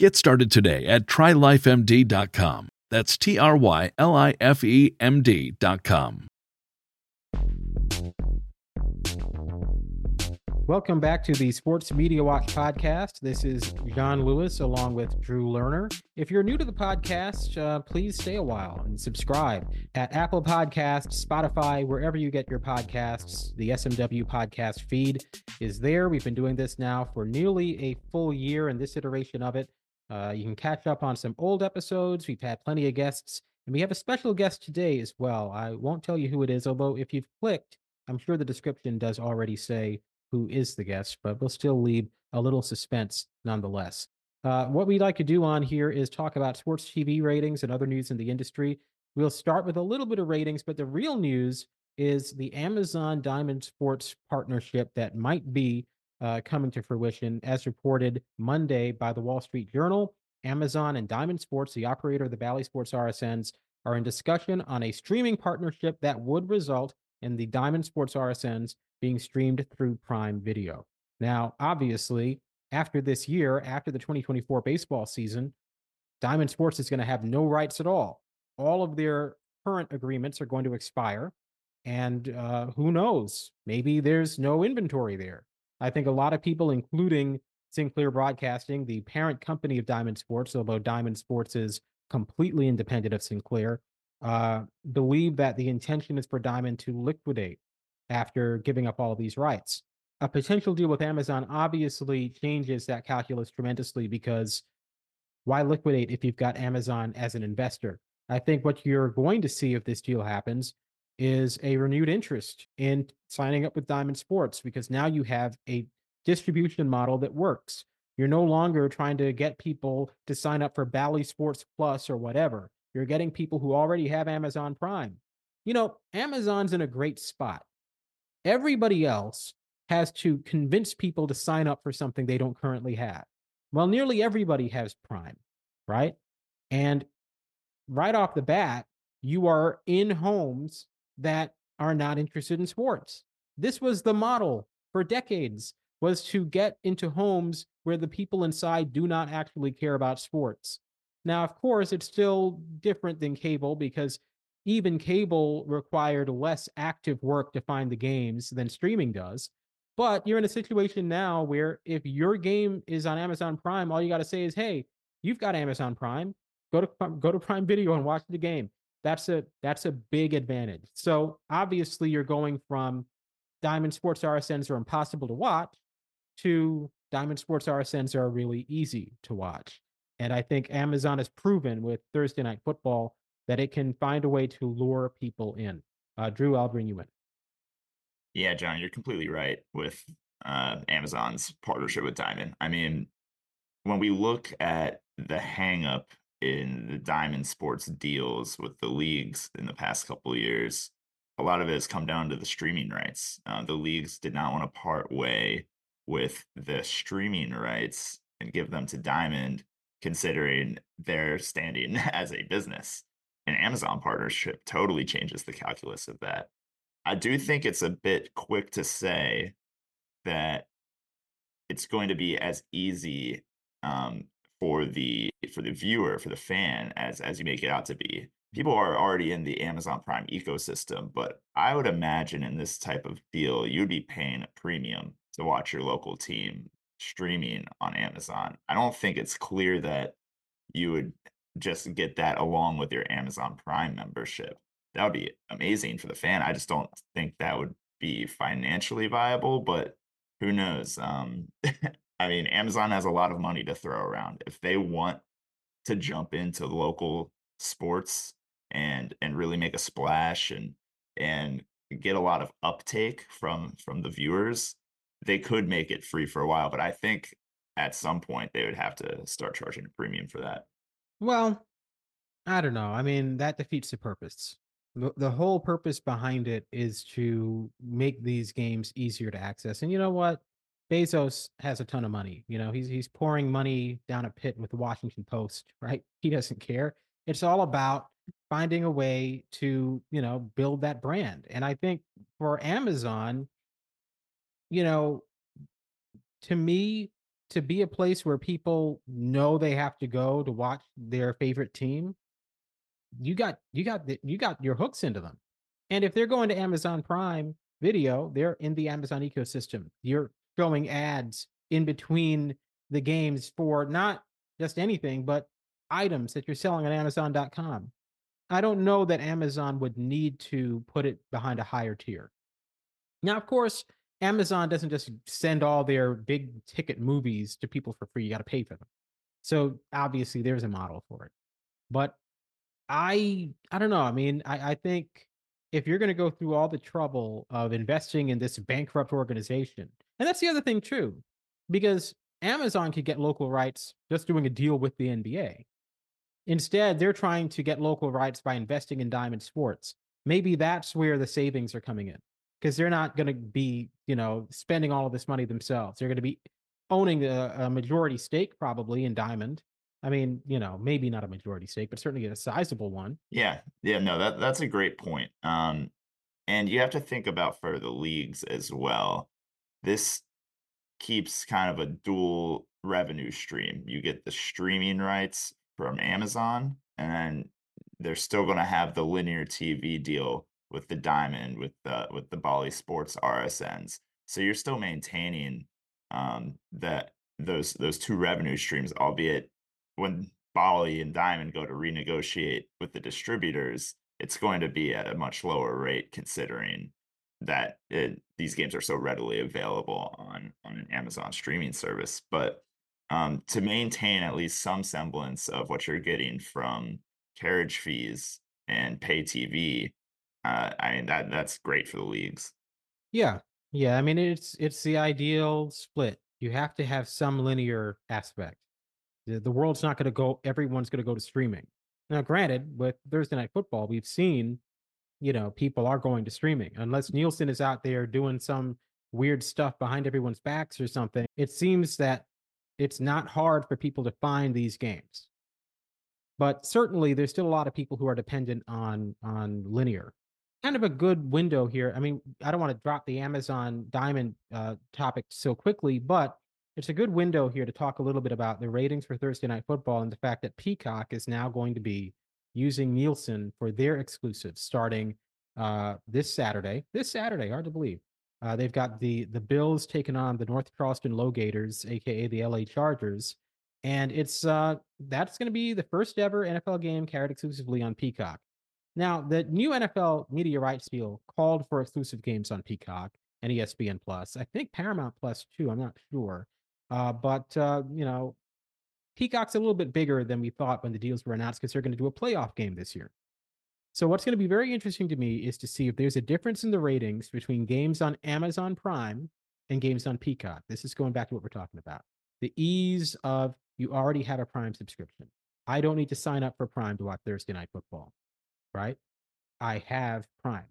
Get started today at trylifemd.com. That's T R Y L I F E M D.com. Welcome back to the Sports Media Watch podcast. This is Jon Lewis along with Drew Lerner. If you're new to the podcast, uh, please stay a while and subscribe at Apple Podcasts, Spotify, wherever you get your podcasts. The SMW podcast feed is there. We've been doing this now for nearly a full year in this iteration of it. Uh, you can catch up on some old episodes. We've had plenty of guests, and we have a special guest today as well. I won't tell you who it is, although if you've clicked, I'm sure the description does already say who is the guest, but we'll still leave a little suspense nonetheless. Uh, what we'd like to do on here is talk about sports TV ratings and other news in the industry. We'll start with a little bit of ratings, but the real news is the Amazon Diamond Sports partnership that might be uh, coming to fruition, as reported Monday by the Wall Street Journal. Amazon and Diamond Sports, the operator of the Bally Sports RSNs, are in discussion on a streaming partnership that would result in the Diamond Sports RSNs being streamed through Prime Video. Now, obviously, after this year, after the 2024 baseball season, Diamond Sports is going to have no rights at all. All of their current agreements are going to expire. And uh, who knows? Maybe there's no inventory there. I think a lot of people, including Sinclair Broadcasting, the parent company of Diamond Sports, although Diamond Sports is completely independent of Sinclair, uh, believe that the intention is for Diamond to liquidate after giving up all these rights. A potential deal with Amazon obviously changes that calculus tremendously because why liquidate if you've got Amazon as an investor? I think what you're going to see if this deal happens is a renewed interest in signing up with Diamond Sports because now you have a distribution model that works. You're no longer trying to get people to sign up for Bally Sports Plus or whatever. You're getting people who already have Amazon Prime. You know, Amazon's in a great spot Everybody else has to convince people to sign up for something they don't currently have. Well, nearly everybody has Prime, right? And right off the bat, you are in homes that are not interested in sports. This was the model for decades was to get into homes where the people inside do not actually care about sports. Now, of course, it's still different than cable because even cable required less active work to find the games than streaming does. But you're in a situation now where if your game is on Amazon Prime, all you got to say is, "Hey, you've got Amazon Prime. Go to go to Prime Video and watch the game." That's a that's a big advantage. So obviously, you're going from Diamond Sports RSNs are impossible to watch to Diamond Sports RSNs are really easy to watch. And I think Amazon has proven with Thursday Night Football that it can find a way to lure people in. Uh, Drew, I'll bring you in. Yeah, Jon, you're completely right with uh, Amazon's partnership with Diamond. I mean, when we look at the hangup in the Diamond Sports deals with the leagues in the past couple years, a lot of it has come down to the streaming rights. Uh, the leagues did not want to part way with the streaming rights and give them to Diamond, considering their standing as a business an Amazon partnership totally changes the calculus of that. I do think it's a bit quick to say that it's going to be as easy um, for the for the viewer, for the fan, as as you make it out to be. People are already in the Amazon Prime ecosystem, but I would imagine in this type of deal, you'd be paying a premium to watch your local team streaming on Amazon. I don't think it's clear that you would just get that along with your Amazon Prime membership. That would be amazing for the fan. I just don't think that would be financially viable, but who knows? Um, I mean, Amazon has a lot of money to throw around. If they want to jump into local sports and and really make a splash and and get a lot of uptake from from the viewers, they could make it free for a while. But I think at some point they would have to start charging a premium for that. Well, I don't know. I mean, that defeats the purpose. The, the whole purpose behind it is to make these games easier to access. And you know what? Bezos has a ton of money. You know, he's he's pouring money down a pit with the Washington Post, right? He doesn't care. It's all about finding a way to, you know, build that brand. And I think for Amazon, you know, to me, to be a place where people know they have to go to watch their favorite team, you got you got the, you got your hooks into them. And if they're going to Amazon Prime Video, they're in the Amazon ecosystem. You're showing ads in between the games for not just anything, but items that you're selling on Amazon.com. I don't know that Amazon would need to put it behind a higher tier. Now, of course, Amazon doesn't just send all their big ticket movies to people for free. You got to pay for them. So obviously there's a model for it. But I I don't know. I mean, I, I think if you're going to go through all the trouble of investing in this bankrupt organization, and that's the other thing too, because Amazon could get local rights just doing a deal with the NBA. Instead, they're trying to get local rights by investing in Diamond Sports. Maybe that's where the savings are coming in because they're not going to be, you know, spending all of this money themselves. They're going to be owning a, a, majority stake probably in Diamond. I mean, you know, maybe not a majority stake, but certainly a sizable one. Yeah, yeah, no, that that's a great point. Um, and you have to think about for the leagues as well. This keeps kind of a dual revenue stream. You get the streaming rights from Amazon, and then they're still going to have the linear TV deal with the Diamond, with the with the Bally Sports RSNs. So you're still maintaining um, that those those two revenue streams, albeit when Bally and Diamond go to renegotiate with the distributors, it's going to be at a much lower rate considering that it, these games are so readily available on on an Amazon streaming service. But um, to maintain at least some semblance of what you're getting from carriage fees and pay TV, uh, I mean that that's great for the leagues. Yeah. Yeah. I mean it's it's the ideal split. You have to have some linear aspect. The, the world's not gonna go everyone's gonna go to streaming. Now, granted, with Thursday night football, we've seen, you know, people are going to streaming. Unless Nielsen is out there doing some weird stuff behind everyone's backs or something, it seems that it's not hard for people to find these games. But certainly there's still a lot of people who are dependent on on linear kind of a good window here. I mean, I don't want to drop the Amazon Diamond uh, topic so quickly, but it's a good window here to talk a little bit about the ratings for Thursday Night Football and the fact that Peacock is now going to be using Nielsen for their exclusives starting uh, this Saturday. This Saturday, hard to believe. Uh, they've got the the Bills taking on the North Charleston Low Gators, aka the LA Chargers, and it's uh, that's going to be the first ever NFL game carried exclusively on Peacock. Now, the new NFL media rights deal called for exclusive games on Peacock and ESPN Plus. I think Paramount Plus too. I'm not sure, uh, but uh, you know, Peacock's a little bit bigger than we thought when the deals were announced because they're going to do a playoff game this year. So, what's going to be very interesting to me is to see if there's a difference in the ratings between games on Amazon Prime and games on Peacock. This is going back to what we're talking about the ease of you already have a Prime subscription. I don't need to sign up for Prime to watch Thursday Night Football right? I have Prime.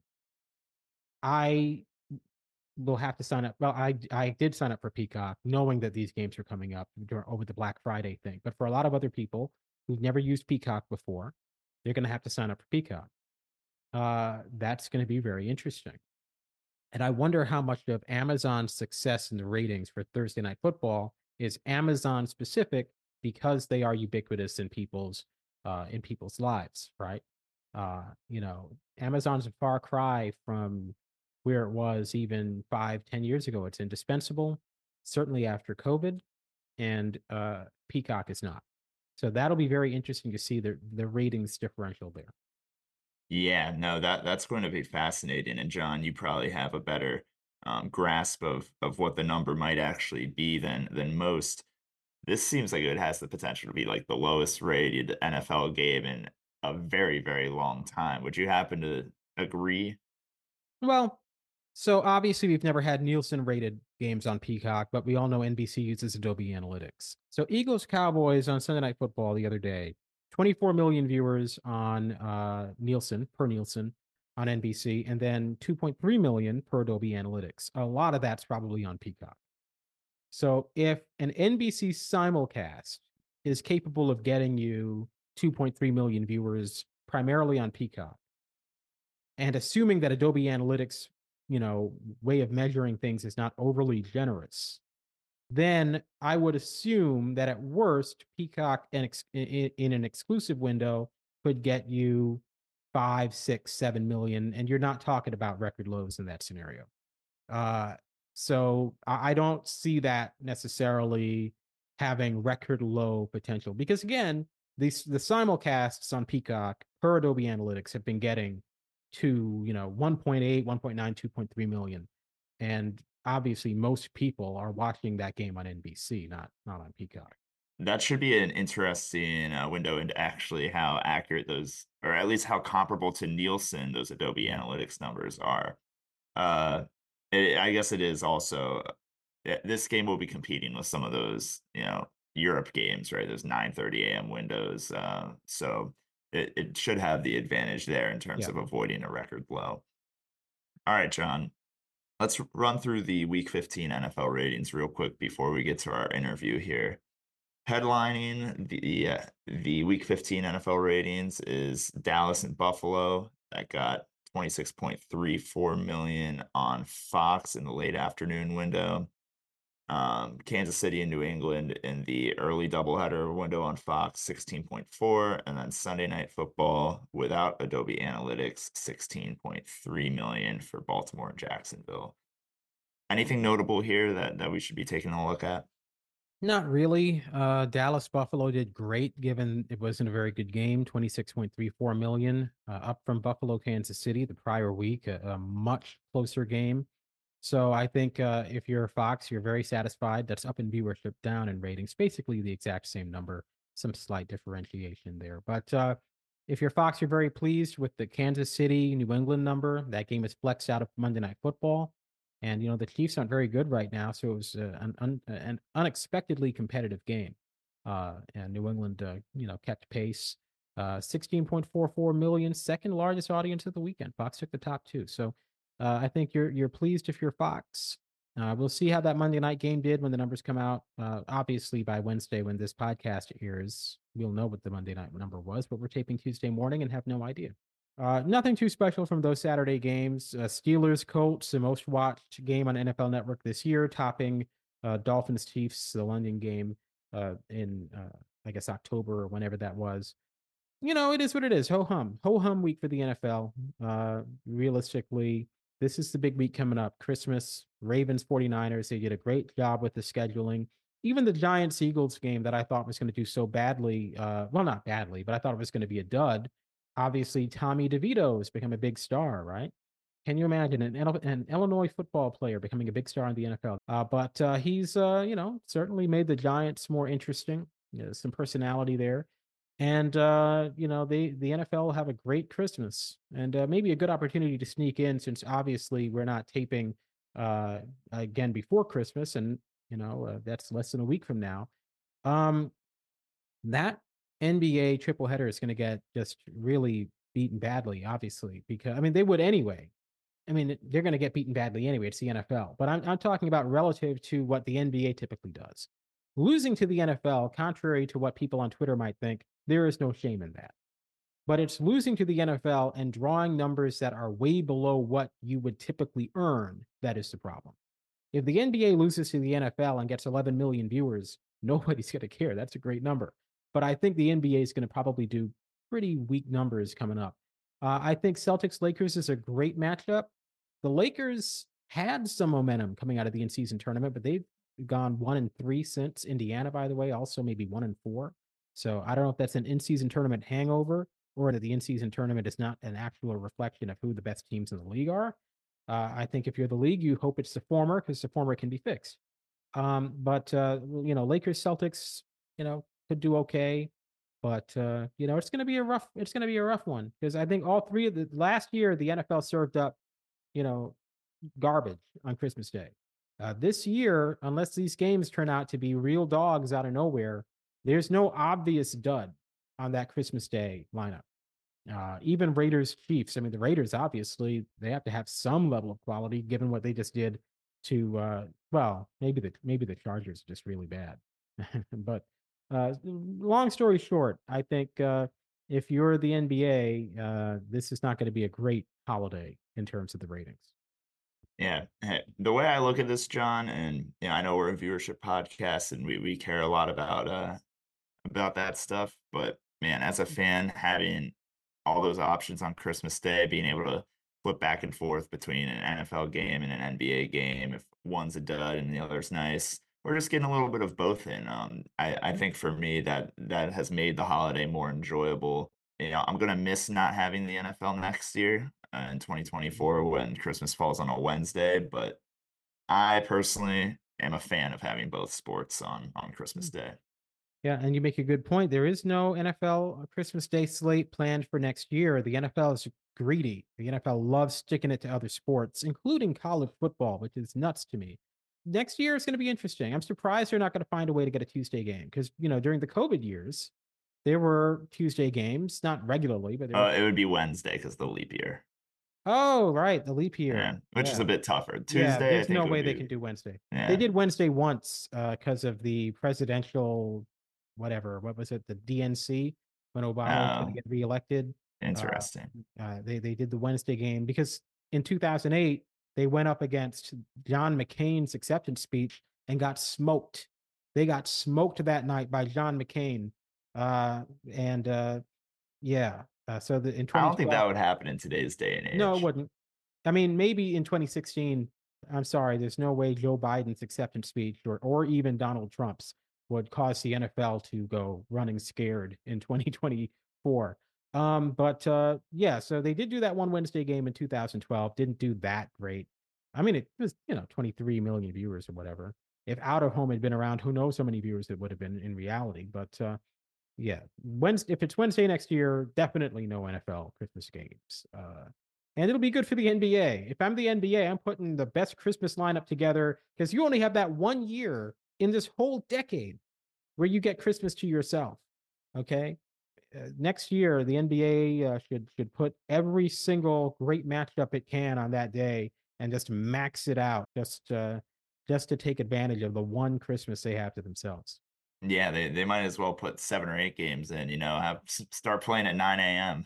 I will have to sign up. Well, I I did sign up for Peacock, knowing that these games are coming up during, over the Black Friday thing. But for a lot of other people who've never used Peacock before, they're going to have to sign up for Peacock. Uh, that's going to be very interesting. And I wonder how much of Amazon's success in the ratings for Thursday Night Football is Amazon specific because they are ubiquitous in people's uh, in people's lives, right? Uh, you know, Amazon's a far cry from where it was even five, ten years ago. It's indispensable, certainly after COVID, and uh, Peacock is not. So that'll be very interesting to see the the ratings differential there. Yeah, no, that that's going to be fascinating. And Jon, you probably have a better um, grasp of of what the number might actually be than than most. This seems like it has the potential to be like the lowest rated NFL game in a very, very long time. Would you happen to agree? Well, so obviously we've never had Nielsen rated games on Peacock, but we all know NBC uses Adobe Analytics. So Eagles Cowboys on Sunday Night Football the other day, 24 million viewers on uh, Nielsen per Nielsen on NBC, and then 2.3 million per Adobe Analytics. A lot of that's probably on Peacock. So if an NBC simulcast is capable of getting you 2.3 million viewers primarily on Peacock, and assuming that Adobe Analytics, you know, way of measuring things is not overly generous, then I would assume that at worst, Peacock in, ex- in an exclusive window could get you five, six, seven million, and you're not talking about record lows in that scenario. Uh, so I, I don't see that necessarily having record low potential because again, these the simulcasts on Peacock per Adobe Analytics have been getting to you know 1.8, 1.9, 2.3 million, and obviously most people are watching that game on NBC, not not on Peacock. That should be an interesting uh, window into actually how accurate those, or at least how comparable to Nielsen those Adobe Analytics numbers are. Uh, it, I guess it is also uh, this game will be competing with some of those, you know, Europe games, right? Those 9:30 a.m. windows. Uh, so it, it should have the advantage there in terms Yeah. of avoiding a record low. All right, Jon. Let's run through the Week 15 NFL ratings real quick before we get to our interview here. Headlining the uh, the Week 15 NFL ratings is Dallas and Buffalo that got 26.34 million on Fox in the late afternoon window. Um, Kansas City and New England in the early doubleheader window on Fox, 16.4, and then Sunday Night Football without Adobe Analytics, 16.3 million for Baltimore and Jacksonville. Anything notable here that, that we should be taking a look at? Not really. Uh, Dallas Buffalo did great given it wasn't a very good game. 26.34 million, uh, up from Buffalo, Kansas City the prior week, a, a much closer game. So I think uh, if you're Fox, you're very satisfied. That's up in viewership, down in ratings, basically the exact same number, some slight differentiation there. But uh, if you're Fox, you're very pleased with the Kansas City, New England number. That game is flexed out of Monday Night Football. And, you know, the Chiefs aren't very good right now. So it was uh, an, un, an unexpectedly competitive game. Uh, and New England, uh, you know, kept pace. Uh, 16.44 million, second largest audience of the weekend. Fox took the top two. So uh, I think you're you're pleased if you're Fox. Uh, we'll see how that Monday night game did when the numbers come out. Uh, obviously, by Wednesday, when this podcast airs, we'll know what the Monday night number was. But we're taping Tuesday morning and have no idea. Uh, nothing too special from those Saturday games. Uh, Steelers Colts, the most watched game on NFL Network this year, topping uh, Dolphins Chiefs, the London game uh, in I guess October or whenever that was. You know, it is what it is. Ho hum, ho hum week for the NFL. Realistically, this is the big week coming up. Christmas, Ravens, 49ers. They did a great job with the scheduling. Even the Giants Eagles game that I thought was going to do so badly, uh, well, not badly, but I thought it was going to be a dud. Obviously, Tommy DeVito has become a big star, right? Can you imagine an, an Illinois football player becoming a big star in the NFL? Uh, but uh, he's, uh, you know, certainly made the Giants more interesting. You know, some personality there. And uh, you know, they the NFL will have a great Christmas and uh, maybe a good opportunity to sneak in since obviously we're not taping uh, again before Christmas, and you know uh, that's less than a week from now. Um, that NBA triple header is going to get just really beaten badly, obviously, because I mean they would anyway. I mean they're going to get beaten badly anyway. It's the NFL, but I'm I'm talking about relative to what the NBA typically does. Losing to the NFL, contrary to what people on Twitter might think, there is no shame in that. but it's losing to the NFL and drawing numbers that are way below what you would typically earn. That is the problem. If the NBA loses to the NFL and gets 11 million viewers, nobody's going to care. That's a great number. But I think the NBA is going to probably do pretty weak numbers coming up. Uh, I think Celtics Lakers is a great matchup. The Lakers had some momentum coming out of the in season tournament, but they've gone one and three since Indiana, by the way, also maybe one and four. So I don't know if that's an in season tournament hangover or that the in season tournament is not an actual reflection of who the best teams in the league are. Uh, I think if you're the league, you hope it's the former because the former can be fixed. Um, but uh, you know, Lakers, Celtics, you know, could do okay, but uh, you know, it's going to be a rough. It's going to be a rough one because I think all three of the last year the NFL served up, you know, garbage on Christmas Day. Uh, this year, unless these games turn out to be real dogs out of nowhere, there's no obvious dud on that Christmas Day lineup. Uh, even Raiders Chiefs. I mean, the Raiders obviously they have to have some level of quality given what they just did to. Uh, well, maybe the maybe the Chargers are just really bad. but uh, long story short, I think uh, if you're the NBA, uh, this is not going to be a great holiday in terms of the ratings. Yeah, the way I look at this, Jon, and you know, I know we're a viewership podcast, and we we care a lot about uh about that stuff. But man, as a fan, having all those options on Christmas Day, being able to flip back and forth between an NFL game and an NBA game, if one's a dud and the other's nice, we're just getting a little bit of both in. Um, I, I think for me that that has made the holiday more enjoyable. You know, I'm gonna miss not having the NFL next year uh, in 2024 when Christmas falls on a Wednesday, but I personally am a fan of having both sports on on Christmas mm. Day. Yeah, and you make a good point. There is no NFL Christmas Day slate planned for next year. The NFL is greedy. The NFL loves sticking it to other sports, including college football, which is nuts to me. Next year is going to be interesting. I'm surprised they're not going to find a way to get a Tuesday game because, you know, during the COVID years, there were Tuesday games, not regularly, but uh, it would be Wednesday because the leap year. Oh, right, the leap year, yeah, which yeah. is a bit tougher. Tuesday, yeah, there's no way be... they can do Wednesday. They did Wednesday once because uh, of the presidential, whatever. What was it? The DNC when Obama oh, get reelected. Uh, interesting. Uh, uh, they they did the Wednesday game because in 2008 they went up against John McCain's acceptance speech and got smoked. They got smoked that night by John McCain. Uh, and uh, yeah, uh, so the, in I don't think that would happen in today's day and age. No, it wouldn't. I mean, maybe in 2016. I'm sorry. There's no way Joe Biden's acceptance speech or or even Donald Trump's would cause the NFL to go running scared in 2024. Um, but uh, yeah, so they did do that one Wednesday game in 2012. Didn't do that great. I mean, it was you know 23 million viewers or whatever. If out of home had been around, who knows how many viewers it would have been in reality. But uh, yeah, Wednesday. If it's Wednesday next year, definitely no NFL Christmas games. Uh, and it'll be good for the NBA. If I'm the NBA, I'm putting the best Christmas lineup together because you only have that one year in this whole decade where you get Christmas to yourself. Okay. Uh, next year, the NBA uh, should should put every single great matchup it can on that day and just max it out, just uh, just to take advantage of the one Christmas they have to themselves. Yeah, they, they might as well put seven or eight games in, you know, have start playing at 9 a.m.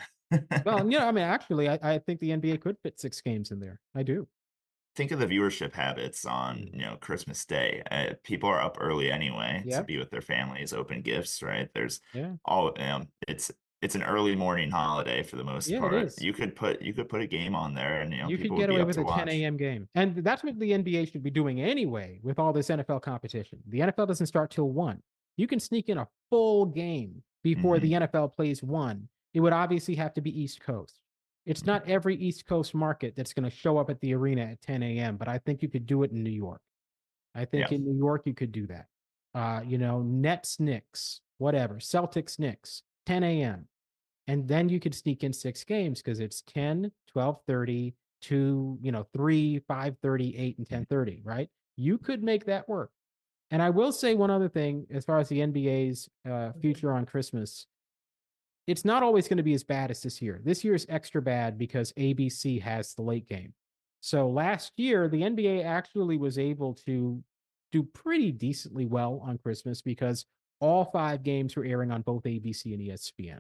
well, you know, I mean, actually, I, I think the NBA could fit six games in there. I do. Think of the viewership habits on, you know, Christmas Day. Uh, people are up early anyway yep. to be with their families, open gifts, right? There's yeah. all, it's it's an early morning holiday for the most yeah, part. You could put you could put a game on there, and you know you could get away with a 10 a.m. game, and that's what the NBA should be doing anyway with all this NFL competition. The NFL doesn't start till one you can sneak in a full game before mm-hmm. the NFL plays one. It would obviously have to be East Coast. It's not every East Coast market that's going to show up at the arena at 10 a.m., but I think you could do it in New York. I think yeah. in New York you could do that. Uh, you know, Nets, Knicks, whatever, Celtics, Knicks, 10 a.m. And then you could sneak in six games because it's 10, 12, 30, 2, you know, 3, 5, 30, 8, and 10 30, right? You could make that work. And I will say one other thing as far as the NBA's uh, future on Christmas. It's not always going to be as bad as this year. This year is extra bad because ABC has the late game. So last year, the NBA actually was able to do pretty decently well on Christmas because all five games were airing on both ABC and ESPN.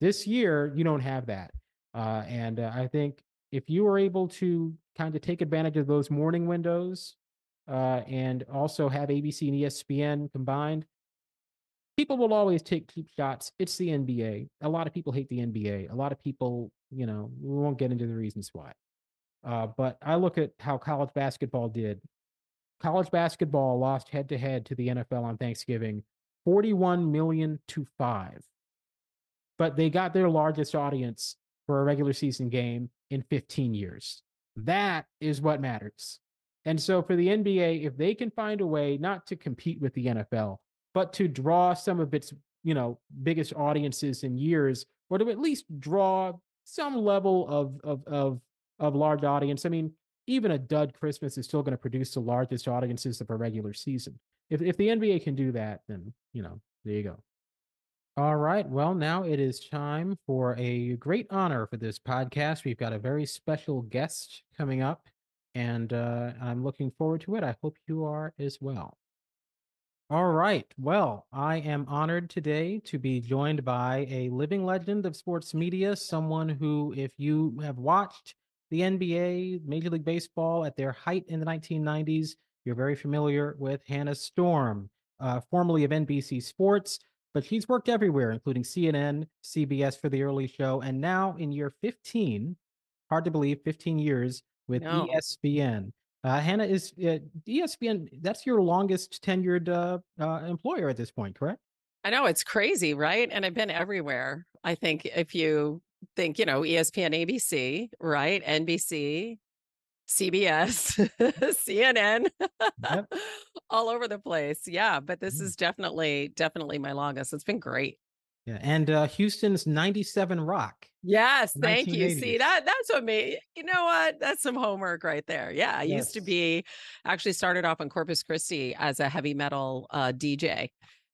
This year, you don't have that. Uh, and uh, I think if you were able to kind of take advantage of those morning windows uh, and also have ABC and ESPN combined, people will always take cheap shots. It's the NBA. A lot of people hate the NBA. A lot of people, you know, we won't get into the reasons why. Uh, but I look at how college basketball did. College basketball lost head to head to the NFL on Thanksgiving, 41 million to five. But they got their largest audience for a regular season game in 15 years. That is what matters. And so for the NBA, if they can find a way not to compete with the NFL, but to draw some of its, you know, biggest audiences in years, or to at least draw some level of of of of large audience. I mean, even a dud Christmas is still going to produce the largest audiences of a regular season. If if the NBA can do that, then you know, there you go. All right. Well, now it is time for a great honor for this podcast. We've got a very special guest coming up, and uh, I'm looking forward to it. I hope you are as well. All right. Well, I am honored today to be joined by a living legend of sports media, someone who, if you have watched the NBA, Major League Baseball at their height in the 1990s, you're very familiar with Hannah Storm, uh, formerly of NBC Sports but she's worked everywhere, including CNN, CBS for the early show, and now in year 15, hard to believe, 15 years with no. ESPN. Uh, Hannah is uh, ESPN. That's your longest tenured uh, uh, employer at this point, correct? I know it's crazy, right? And I've been everywhere. I think if you think, you know, ESPN, ABC, right, NBC, CBS, CNN, yep. all over the place. Yeah, but this mm. is definitely definitely my longest. It's been great. Yeah, and uh, Houston's 97 Rock. Yes, thank you. See that that's what me. You know what? That's some homework right there. Yeah, I yes. used to be actually started off in Corpus Christi as a heavy metal uh, DJ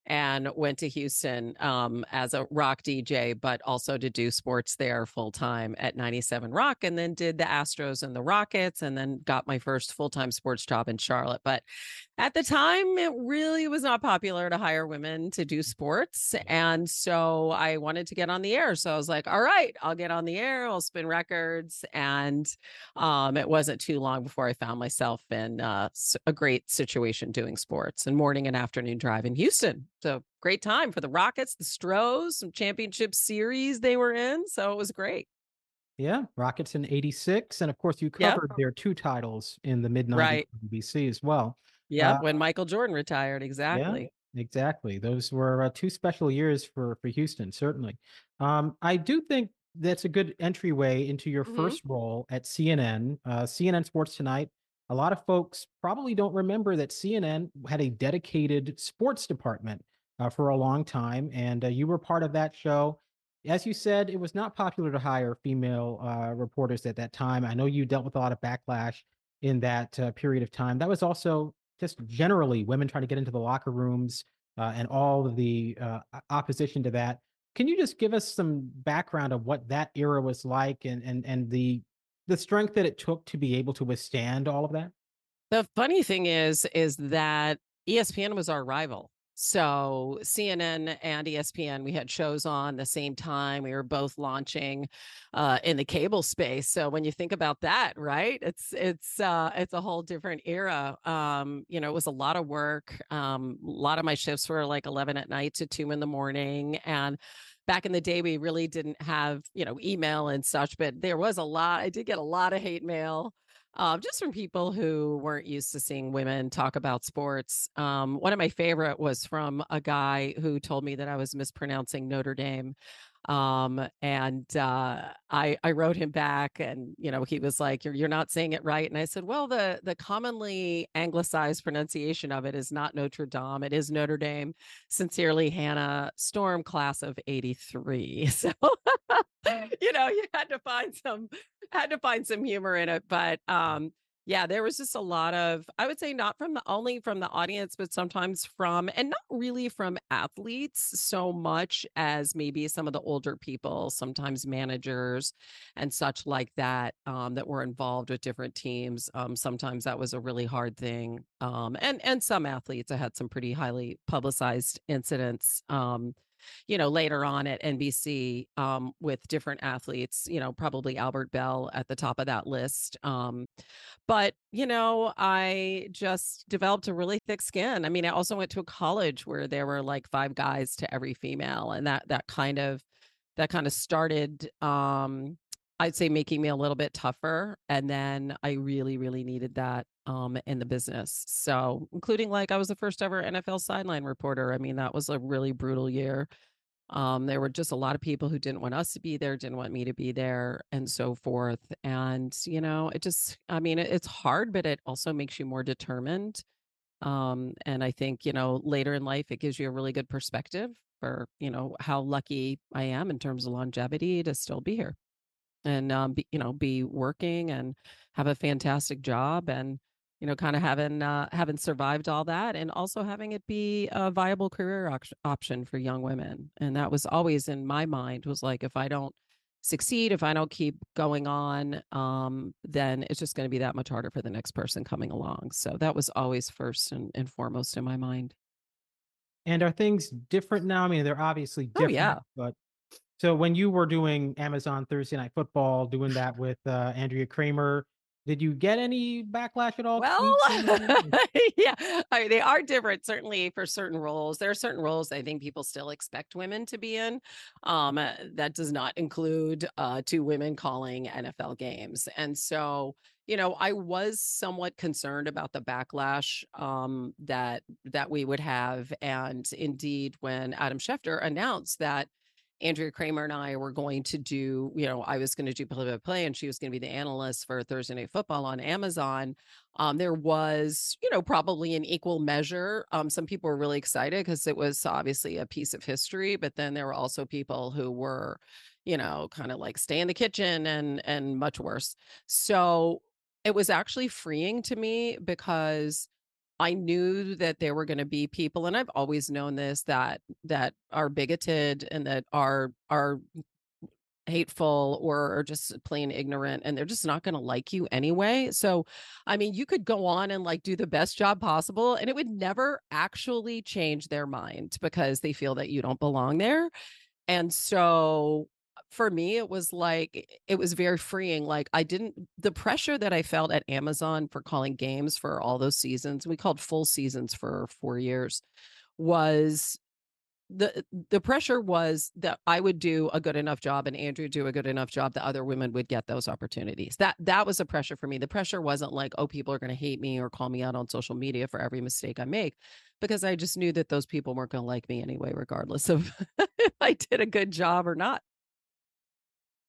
and went to Houston um, as a rock DJ, but also to do sports there full time at 97 Rock, and then did the Astros and the Rockets, and then got my first full time sports job in Charlotte. But at the time, it really was not popular to hire women to do sports. And so I wanted to get on the air. So I was like, all right, I'll get on the air, I'll spin records. And um, it wasn't too long before I found myself in uh, a great situation doing sports and morning and afternoon drive in Houston. So great time for the Rockets, the Stros, some championship series they were in. So it was great. Yeah, Rockets in 86. And of course, you covered yep. their two titles in the mid 90s right. BC as well. Yeah, uh, when Michael Jordan retired, exactly. Yeah, exactly. Those were uh, two special years for for Houston, certainly. Um, I do think that's a good entryway into your mm-hmm. first role at CNN, uh, CNN Sports Tonight. A lot of folks probably don't remember that CNN had a dedicated sports department uh, for a long time, and uh, you were part of that show. As you said, it was not popular to hire female uh, reporters at that time. I know you dealt with a lot of backlash in that uh, period of time. That was also just generally women trying to get into the locker rooms uh, and all of the uh, opposition to that. Can you just give us some background of what that era was like and and and the the strength that it took to be able to withstand all of that? The funny thing is is that ESPN was our rival. So CNN and ESPN, we had shows on the same time. We were both launching uh, in the cable space. So when you think about that, right, it's it's uh, it's a whole different era. Um, you know, it was a lot of work. Um, a lot of my shifts were like eleven at night to two in the morning, and back in the day we really didn't have you know email and such but there was a lot i did get a lot of hate mail uh, just from people who weren't used to seeing women talk about sports. Um, one of my favorite was from a guy who told me that I was mispronouncing Notre Dame. Um, and uh, I I wrote him back, and you know he was like, "You're you're not saying it right." And I said, "Well, the the commonly anglicized pronunciation of it is not Notre Dame; it is Notre Dame." Sincerely, Hannah Storm, class of '83. So you know you had to find some had to find some humor in it, but um, yeah, there was just a lot of, I would say, not from the only from the audience, but sometimes from, and not really from athletes so much as maybe some of the older people, sometimes managers and such like that, um, that were involved with different teams. Um, sometimes that was a really hard thing. Um, and and some athletes, I had some pretty highly publicized incidents. Um, you know, later on at NBC um, with different athletes, you know, probably Albert Belle at the top of that list. Um, but, you know, I just developed a really thick skin. I mean, I also went to a college where there were like five guys to every female, and that that kind of that kind of started um I'd say making me a little bit tougher. And then I really, really needed that um, in the business. So, including like I was the first ever NFL sideline reporter. I mean, that was a really brutal year. Um, there were just a lot of people who didn't want us to be there, didn't want me to be there, and so forth. And, you know, it just, I mean, it, it's hard, but it also makes you more determined. Um, and I think, you know, later in life, it gives you a really good perspective for, you know, how lucky I am in terms of longevity to still be here and um, be, you know be working and have a fantastic job and you know kind of having uh, having survived all that and also having it be a viable career op- option for young women. And that was always in my mind was like if i don't succeed if i don't keep going on um, then it's just going to be that much harder for the next person coming along. So that was always first and, and foremost in my mind. And are things different now? I mean they're obviously different oh, yeah. but so when you were doing Amazon Thursday Night Football, doing that with uh, Andrea Kremer, did you get any backlash at all? Well, yeah, I mean, they are different. Certainly for certain roles, there are certain roles I think people still expect women to be in. Um, that does not include uh, two women calling NFL games, and so you know, I was somewhat concerned about the backlash um, that that we would have, and indeed, when Adam Schefter announced that Andrea Kremer and I were going to do, you know, I was going to do play by play and she was going to be the analyst for Thursday Night Football on Amazon. Um, there was, you know, probably an equal measure. Um, some people were really excited because it was obviously a piece of history, but then there were also people who were, you know, kind of like stay in the kitchen and and much worse. So it was actually freeing to me because I knew that there were going to be people, and I've always known this that that are bigoted and that are are hateful or, or just plain ignorant and they're just not going to like you anyway. So, I mean, you could go on and like do the best job possible and it would never actually change their mind because they feel that you don't belong there. And so for me it was like it was very freeing like i didn't the pressure that i felt at amazon for calling games for all those seasons we called full seasons for 4 years was the the pressure was that I would do a good enough job and Andrew do a good enough job that other women would get those opportunities. That that was a pressure for me. The pressure wasn't like, oh, people are going to hate me or call me out on social media for every mistake I make, because I just knew that those people weren't going to like me anyway, regardless of if I did a good job or not.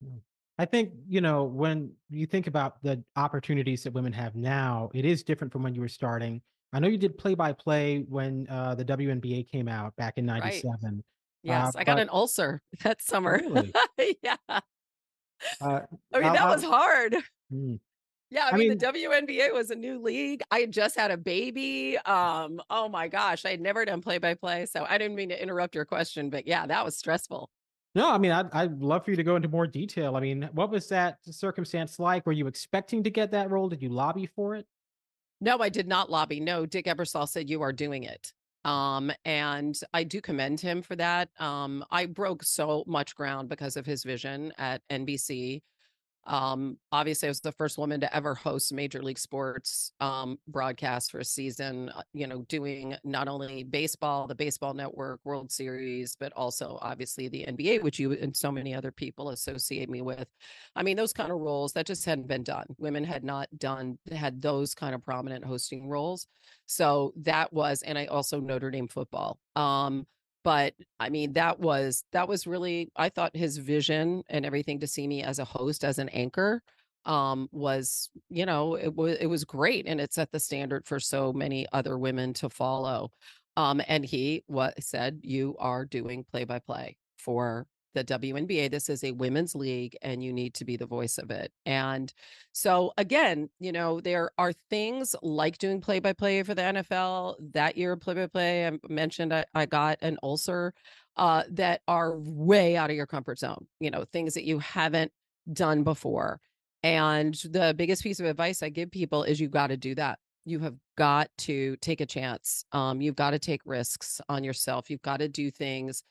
Mm. I think, you know, when you think about the opportunities that women have now, it is different from when you were starting. I know you did play by play when uh, the WNBA came out back in 97. Right. Yes, uh, I got an ulcer that summer. Really? yeah. Uh, I mean, that was hard. Mm. Yeah, I, I mean, mean, the WNBA was a new league. I had just had a baby. Um, oh my gosh, I had never done play by play. So I didn't mean to interrupt your question, but yeah, that was stressful. No, I mean, I'd, I'd love for you to go into more detail. I mean, what was that circumstance like? Were you expecting to get that role? Did you lobby for it? No, I did not lobby. No, Dick Ebersol said you are doing it. Um, and I do commend him for that. Um, I broke so much ground because of his vision at NBC. Um, obviously, I was the first woman to ever host Major League Sports um, broadcast for a season. Uh, you know, doing not only baseball, the Baseball Network, World Series, but also obviously the NBA, which you and so many other people associate me with. I mean, those kind of roles that just hadn't been done. Women had not done had those kind of prominent hosting roles. So that was, and I also Notre Dame football. Um, but i mean that was that was really i thought his vision and everything to see me as a host as an anchor um was you know it was it was great and it set the standard for so many other women to follow um and he what said you are doing play by play for the WNBA. This is a women's league and you need to be the voice of it. And so, again, you know, there are things like doing play by play for the NFL. That year, play by play, I mentioned I, I got an ulcer uh, that are way out of your comfort zone, you know, things that you haven't done before. And the biggest piece of advice I give people is you got to do that. You have got to take a chance. Um, you've got to take risks on yourself. You've got to do things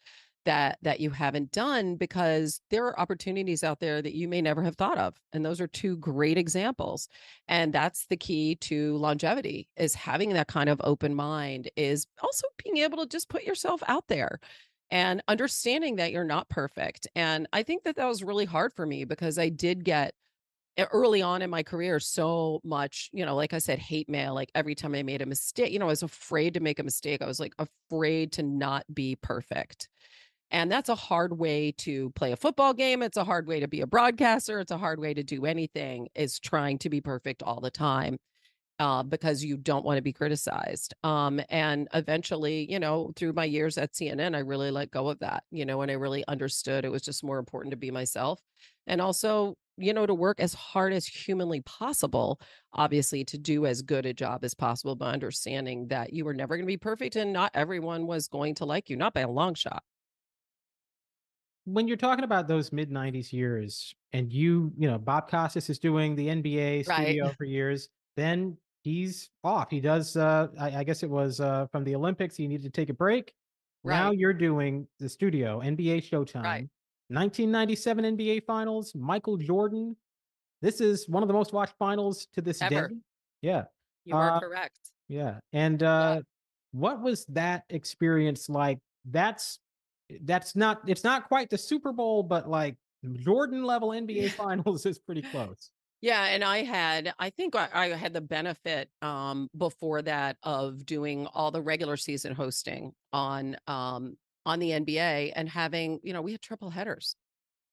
that that you haven't done because there are opportunities out there that you may never have thought of and those are two great examples and that's the key to longevity is having that kind of open mind is also being able to just put yourself out there and understanding that you're not perfect and i think that that was really hard for me because i did get early on in my career so much you know like i said hate mail like every time i made a mistake you know i was afraid to make a mistake i was like afraid to not be perfect and that's a hard way to play a football game. It's a hard way to be a broadcaster. It's a hard way to do anything, is trying to be perfect all the time uh, because you don't want to be criticized. Um, and eventually, you know, through my years at CNN, I really let go of that, you know, and I really understood it was just more important to be myself and also, you know, to work as hard as humanly possible, obviously, to do as good a job as possible, but understanding that you were never going to be perfect and not everyone was going to like you, not by a long shot when you're talking about those mid 90s years and you you know bob costas is doing the nba studio right. for years then he's off he does uh I, I, guess it was uh from the olympics he needed to take a break right. now you're doing the studio nba showtime right. 1997 nba finals michael jordan this is one of the most watched finals to this Ever. day yeah you are uh, correct yeah and uh yeah. what was that experience like that's that's not it's not quite the Super Bowl, but like Jordan level NBA finals is pretty close. Yeah, and I had I think I, I, had the benefit um before that of doing all the regular season hosting on um on the NBA and having, you know, we had triple headers.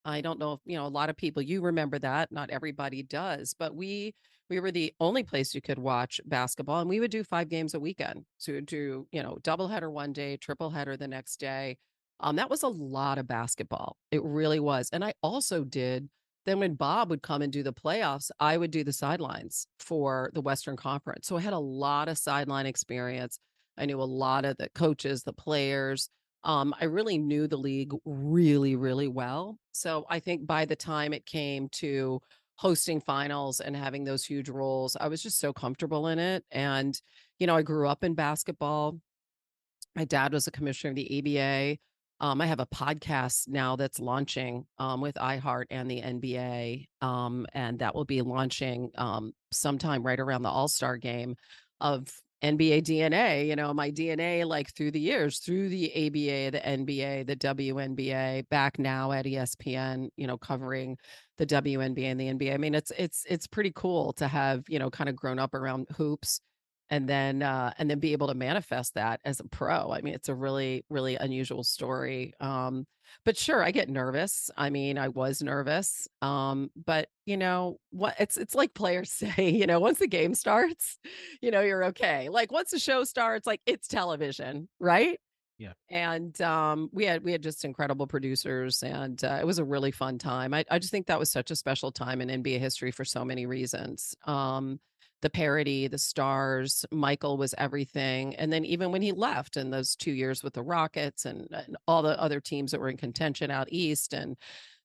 I don't know if, you know, a lot of people you remember that, not everybody does, but we we were the only place you could watch basketball and we would do 5 games a weekend. So do, you know, double header one day, triple header the next day um, that was a lot of basketball. It really was. And I also did then when Bob would come and do the playoffs, I would do the sidelines for the Western Conference. So I had a lot of sideline experience. I knew a lot of the coaches, the players. Um, I really knew the league really, really well. So I think by the time it came to hosting finals and having those huge roles, I was just so comfortable in it. And, you know, I grew up in basketball. My dad was a commissioner of the ABA. Um, I have a podcast now that's launching um, with iHeart and the NBA, um, and that will be launching um, sometime right around the All Star game of NBA DNA. You know, my DNA, like through the years, through the ABA, the NBA, the WNBA, back now at ESPN. You know, covering the WNBA and the NBA. I mean, it's it's it's pretty cool to have you know kind of grown up around hoops and then uh and then be able to manifest that as a pro i mean it's a really really unusual story um but sure i get nervous i mean i was nervous um but you know what it's it's like players say you know once the game starts you know you're okay like once the show starts like it's television right? Yeah. And um we had we had just incredible producers and uh, it was a really fun time I, I just think that was such a special time in nba history for so many reasons um the parody, the stars, Michael was everything. And then even when he left in those two years with the Rockets and, and all the other teams that were in contention out east. And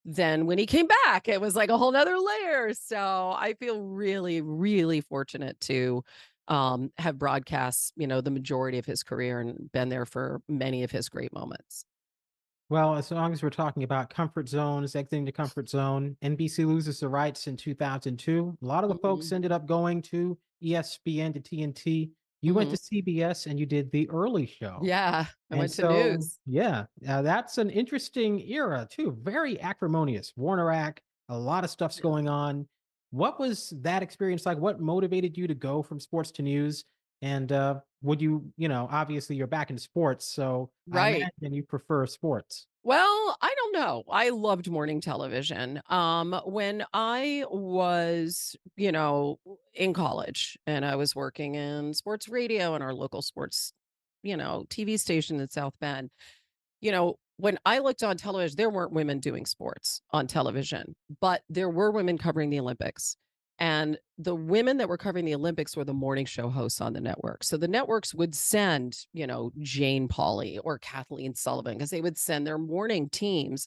then when he came back, it was like a whole nother layer. So I feel really, really fortunate to um, have broadcast, you know, the majority of his career and been there for many of his great moments. Well, as long as we're talking about comfort zones, exiting the comfort zone, NBC loses the rights in 2002. A lot of the mm-hmm. folks ended up going to ESPN to TNT. You mm-hmm. went to CBS and you did the early show. Yeah, I and went so, to news. Yeah, uh, that's an interesting era too. Very acrimonious. Warner Act, a lot of stuff's going on. What was that experience like? What motivated you to go from sports to news? And uh, would you, you know, obviously you're back in sports, so right, and you prefer sports. Well, I don't know. I loved morning television. Um, when I was, you know, in college and I was working in sports radio and our local sports, you know, TV station in South Bend, you know, when I looked on television, there weren't women doing sports on television, but there were women covering the Olympics. And the women that were covering the Olympics were the morning show hosts on the network. So the networks would send, you know, Jane Pauley or Kathleen Sullivan because they would send their morning teams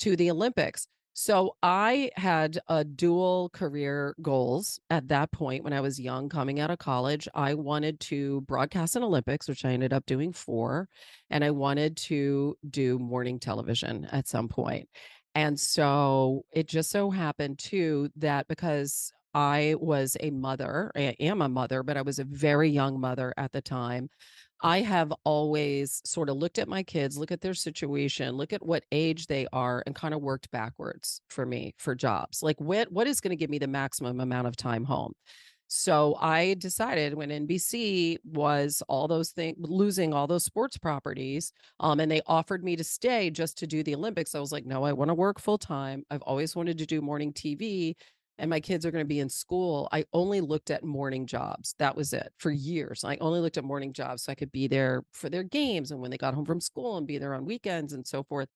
to the Olympics. So I had a dual career goals at that point when I was young, coming out of college. I wanted to broadcast an Olympics, which I ended up doing four, and I wanted to do morning television at some point. And so it just so happened too that because I was a mother, I am a mother, but I was a very young mother at the time. I have always sort of looked at my kids, look at their situation, look at what age they are, and kind of worked backwards for me for jobs. Like what what is going to give me the maximum amount of time home? So I decided when NBC was all those things losing all those sports properties, um, and they offered me to stay just to do the Olympics. I was like, no, I want to work full time. I've always wanted to do morning TV and my kids are going to be in school, I only looked at morning jobs. That was it for years. I only looked at morning jobs so I could be there for their games and when they got home from school and be there on weekends and so forth.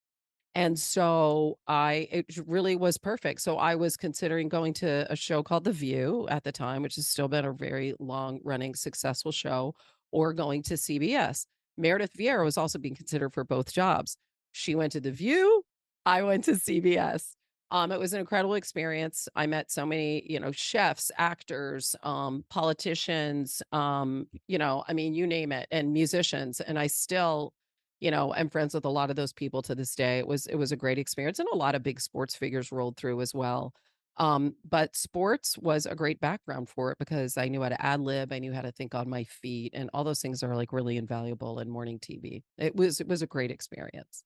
And so I, it really was perfect. So I was considering going to a show called The View at the time, which has still been a very long running successful show, or going to CBS. Meredith Vieira was also being considered for both jobs. She went to The View. I went to CBS. Um, it was an incredible experience. I met so many, you know, chefs, actors, um, politicians, um, you know, I mean, you name it, and musicians. And I still, you know, am friends with a lot of those people to this day. It was it was a great experience, and a lot of big sports figures rolled through as well. Um, but sports was a great background for it because I knew how to ad lib, I knew how to think on my feet, and all those things are like really invaluable in morning TV. It was it was a great experience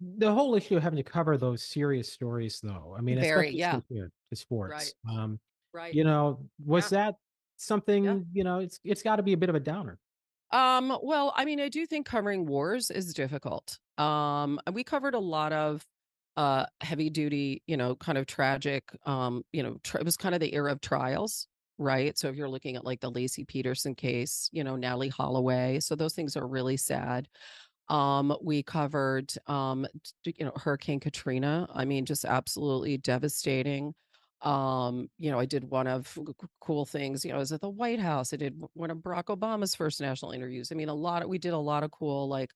the whole issue of having to cover those serious stories though i mean very especially yeah. to, to sports right. um right. you know was yeah. that something yeah you know it's it's got to be a bit of a downer. Um well i mean i do think covering wars is difficult um we covered a lot of uh heavy duty you know kind of tragic um you know it was kind of the era of trials right? So if you're looking at like the laci peterson case you know natalee holloway so those things are really sad um, we covered, um, you know, Hurricane Katrina. I mean, just absolutely devastating. Um, you know, I did one of cool things. You know, I was at the White House. I did one of Barack Obama's first national interviews. I mean, a lot of we did a lot of cool like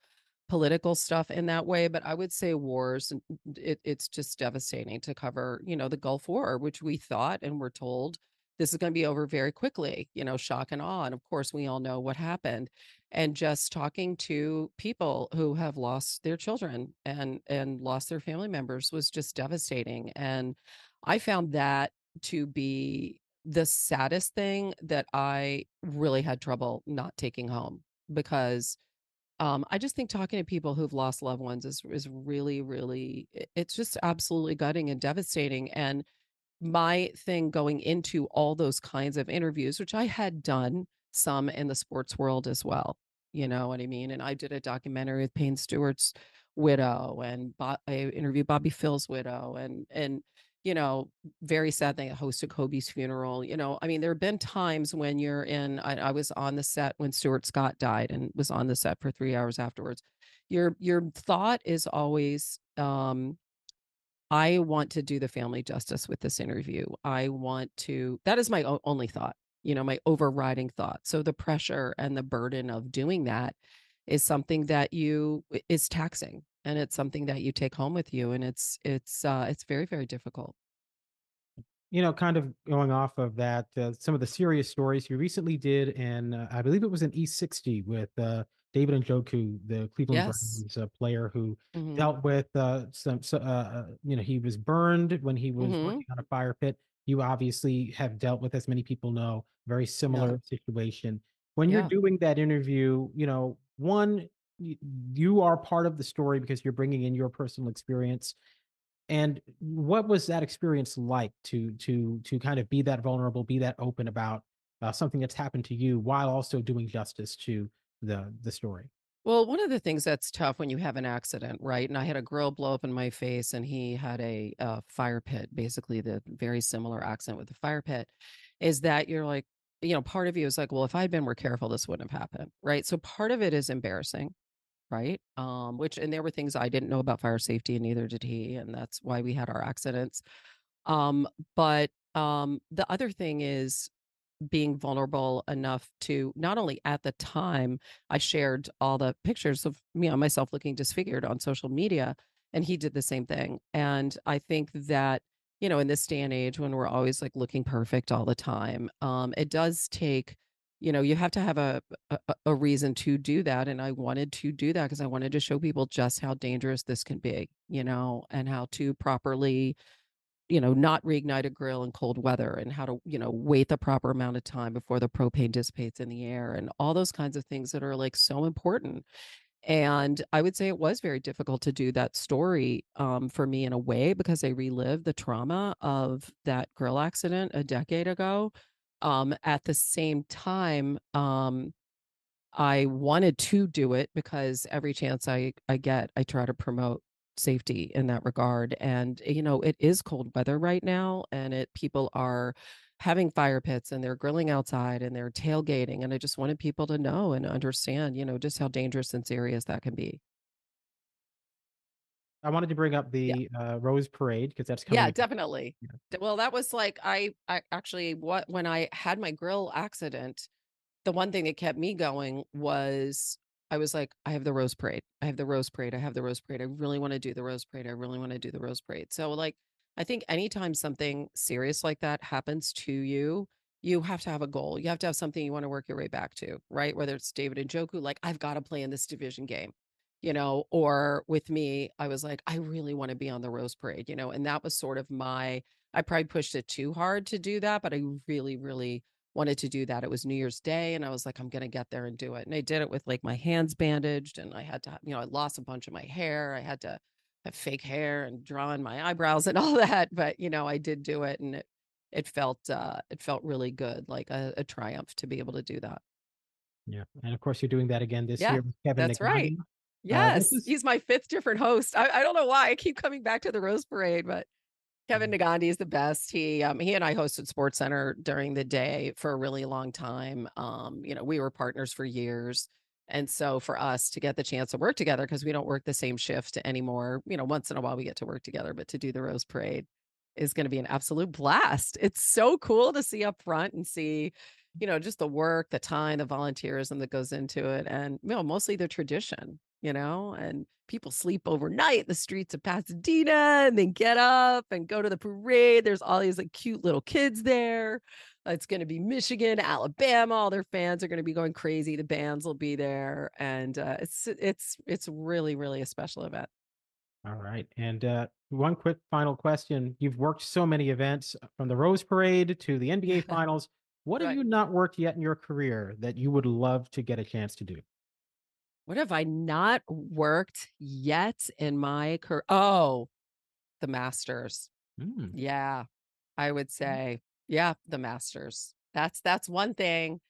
political stuff in that way. But I would say wars. It, it's just devastating to cover. You know, the Gulf War, which we thought and were told this is going to be over very quickly. You know, shock and awe. And of course, we all know what happened and just talking to people who have lost their children and and lost their family members was just devastating and i found that to be the saddest thing that i really had trouble not taking home because um, I just think talking to people who've lost loved ones is is really, really, it's just absolutely gutting and devastating. And my thing going into all those kinds of interviews, which I had done some in the sports world as well. You know what I mean? And I did a documentary with Payne Stewart's widow and I interviewed Bobby Phills' widow and and you know, very sad thing. I hosted Kobe's funeral. You know, I mean, there have been times when you're in. I, I was on the set when Stuart Scott died, and was on the set for three hours afterwards. Your your thought is always, um, I want to do the family justice with this interview. I want to. That is my only thought you know, my overriding thought. So the pressure and the burden of doing that is something that you is taxing and it's something that you take home with you and it's it's uh it's very very difficult. You know, kind of going off of that, uh, some of the serious stories you recently did, and uh, I believe it was an E60 with uh, David Njoku, the Cleveland Yes. Browns uh, player who hmm dealt with uh, some, so, uh, uh, you know, he was burned when he was hmm working on a fire pit. You obviously have dealt with, as many people know, very Yeah. similar situation. When you're doing that interview, you know, one, you are part of the story because you're bringing in your personal experience and what was that experience like to to to kind of be that vulnerable, be that open about uh, something that's happened to you while also doing justice to the the story? Well, one of the things that's tough when you have an accident, right? And I had a grill blow up in my face, and he had a, uh fire pit, basically the very similar accident with the fire pit, is that you're like, you know, part of you is like, well, if I'd been more careful, this wouldn't have happened, right? So part of it is embarrassing, right? Um, which and there were things I didn't know about fire safety, and neither did he, and that's why we had our accidents. Um, but um, the other thing is being vulnerable enough to not only at the time I shared all the pictures of me on myself looking disfigured on social media. and he did the same thing. And I think that you know in this day and age when we're always like looking perfect all the time, um, it does take you know you have to have a, a a reason to do that and i wanted to do that because i wanted to show people just how dangerous this can be you know and how to properly you know not reignite a grill in cold weather and how to you know wait the proper amount of time before the propane dissipates in the air and all those kinds of things that are like so important. And i would say it was very difficult to do that story um, for me in a way because i relived the trauma of that grill accident a decade ago um, at the same time, um, I wanted to do it because every chance I, I get, I try to promote safety in that regard. And, you know, it is cold weather right now and it people are having fire pits and they're grilling outside and they're tailgating. And I just wanted people to know and understand, you know, just how dangerous and serious that can be. I wanted to bring up Yeah. the uh, Rose Parade because that's coming. Yeah, up. definitely. Yeah. Well, that was like I I actually what when I had my grill accident, the one thing that kept me going was I was like, I have the Rose Parade. I have the Rose Parade. I have the Rose Parade. I really want to do the Rose Parade. I really want to do the Rose Parade. So like I think anytime something serious like that happens to you, you have to have a goal. You have to have something you want to work your way back to, right? Whether it's David Njoku, like I've got to play in this division game you know, or with me, I was like, I really want to be on the Rose Parade, you know, and that was sort of my, I probably pushed it too hard to do that, but I really, really wanted to do that. It was New Year's Day, and I was like, I'm going to get there and do it. And I did it with like my hands bandaged, and I had to, you know, I lost a bunch of my hair. I had to have fake hair and draw in my eyebrows and all that, but you know, I did do it, and it, it felt, uh, it felt really good, like a, a triumph to be able to do that. Yeah, and of course you're doing that again this Yeah, year with Kevin that's right. Negandhi. Uh, Yes, is he's my fifth different host. I, I don't know why I keep coming back to the Rose Parade, but Kevin. Negandhi is the best. He um he and I hosted SportsCenter during the day for a really long time. Um, you know, we were partners for years. And so for us to get the chance to work together, because we don't work the same shift anymore, you know, once in a while we get to work together, but to do the Rose Parade is going to be an absolute blast. It's so cool to see up front and see, you know, just the work, the time, the volunteerism that goes into it, and you know, mostly the tradition, you know, and people sleep overnight in the streets of Pasadena and they get up and go to the parade. There's all these like cute little kids there. It's going to be Michigan, Alabama. All their fans are going to be going crazy. The bands will be there, and uh, it's it's it's really really a special event. all right. And uh, one quick final question: You've worked so many events uh, from the Rose Parade to the NBA Finals. What have you not worked yet in your career that you would love to get a chance to do? What have I not worked yet in my career? Oh, the Masters. Mm, Yeah, I would say, yeah, the Masters. That's that's one thing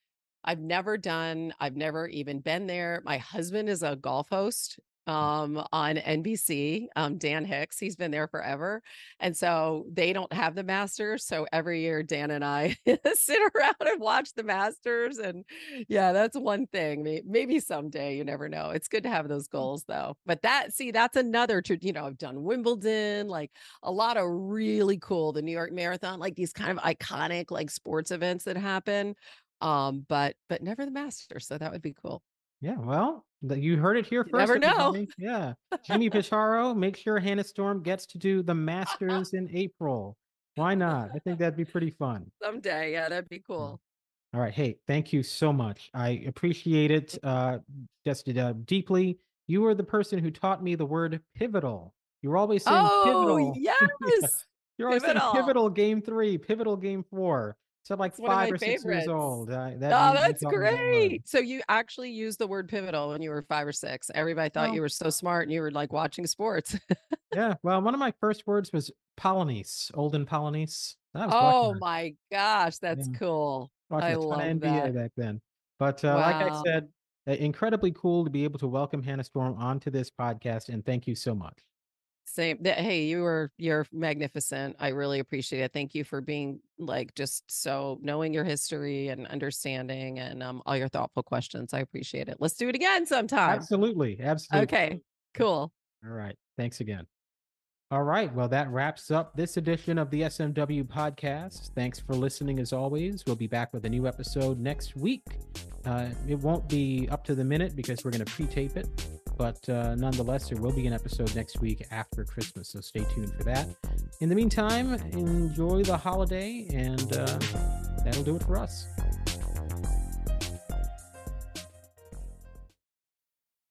I've never done. I've never even been there. My husband is a golf host um on NBC, um Dan Hicks. He's been there forever. And so they don't have the Masters, so every year Dan and I sit around and watch the Masters and yeah, that's one thing. Maybe someday, you never know. It's good to have those goals though. But that see, that's another tr- you know, I've done Wimbledon, like a lot of really cool the New York Marathon, like these kind of iconic like sports events that happen. Um, but but never the Masters, so that would be cool. yeah. Well, you heard it here You first. never know. Yeah. Jimmy Pitaro, make sure Hannah Storm gets to do the Masters in April. Why not? I think that'd be pretty fun. Someday, yeah, that'd be cool. All right. Hey, thank you so much. I appreciate it uh, just uh, deeply. You were the person who taught me the word pivotal. You were always saying Oh pivotal. yes. You're always saying pivotal. pivotal game three, pivotal game four. So like It's one five or six years old. Uh, that Oh, that's taught me that word. great. So you actually used the word pivotal when you were five or six. Everybody thought Well- you were so smart and you were like watching sports. Yeah. Well, one of my first words was Polonese, olden Polonese. Oh my gosh, that's Yeah. cool. I love NBA that. back then. But uh, like I said, incredibly cool to be able to welcome Hannah Storm onto this podcast. And thank you so much. Same. th- Hey, you were you're magnificent. I really appreciate it. Thank you for being like just so knowing your history and understanding and um all your thoughtful questions. I appreciate it. Let's do it again sometime. Absolutely. Absolutely. Okay. Cool. All right. Thanks again. All right. Well, that wraps up this edition of the SMW podcast. Thanks for listening as always. We'll be back with a new episode next week. Uh, it won't be up to the minute because we're going to pre tape it, but uh, nonetheless, there will be an episode next week after Christmas, so stay tuned for that. In the meantime, enjoy the holiday, and uh, that'll do it for us.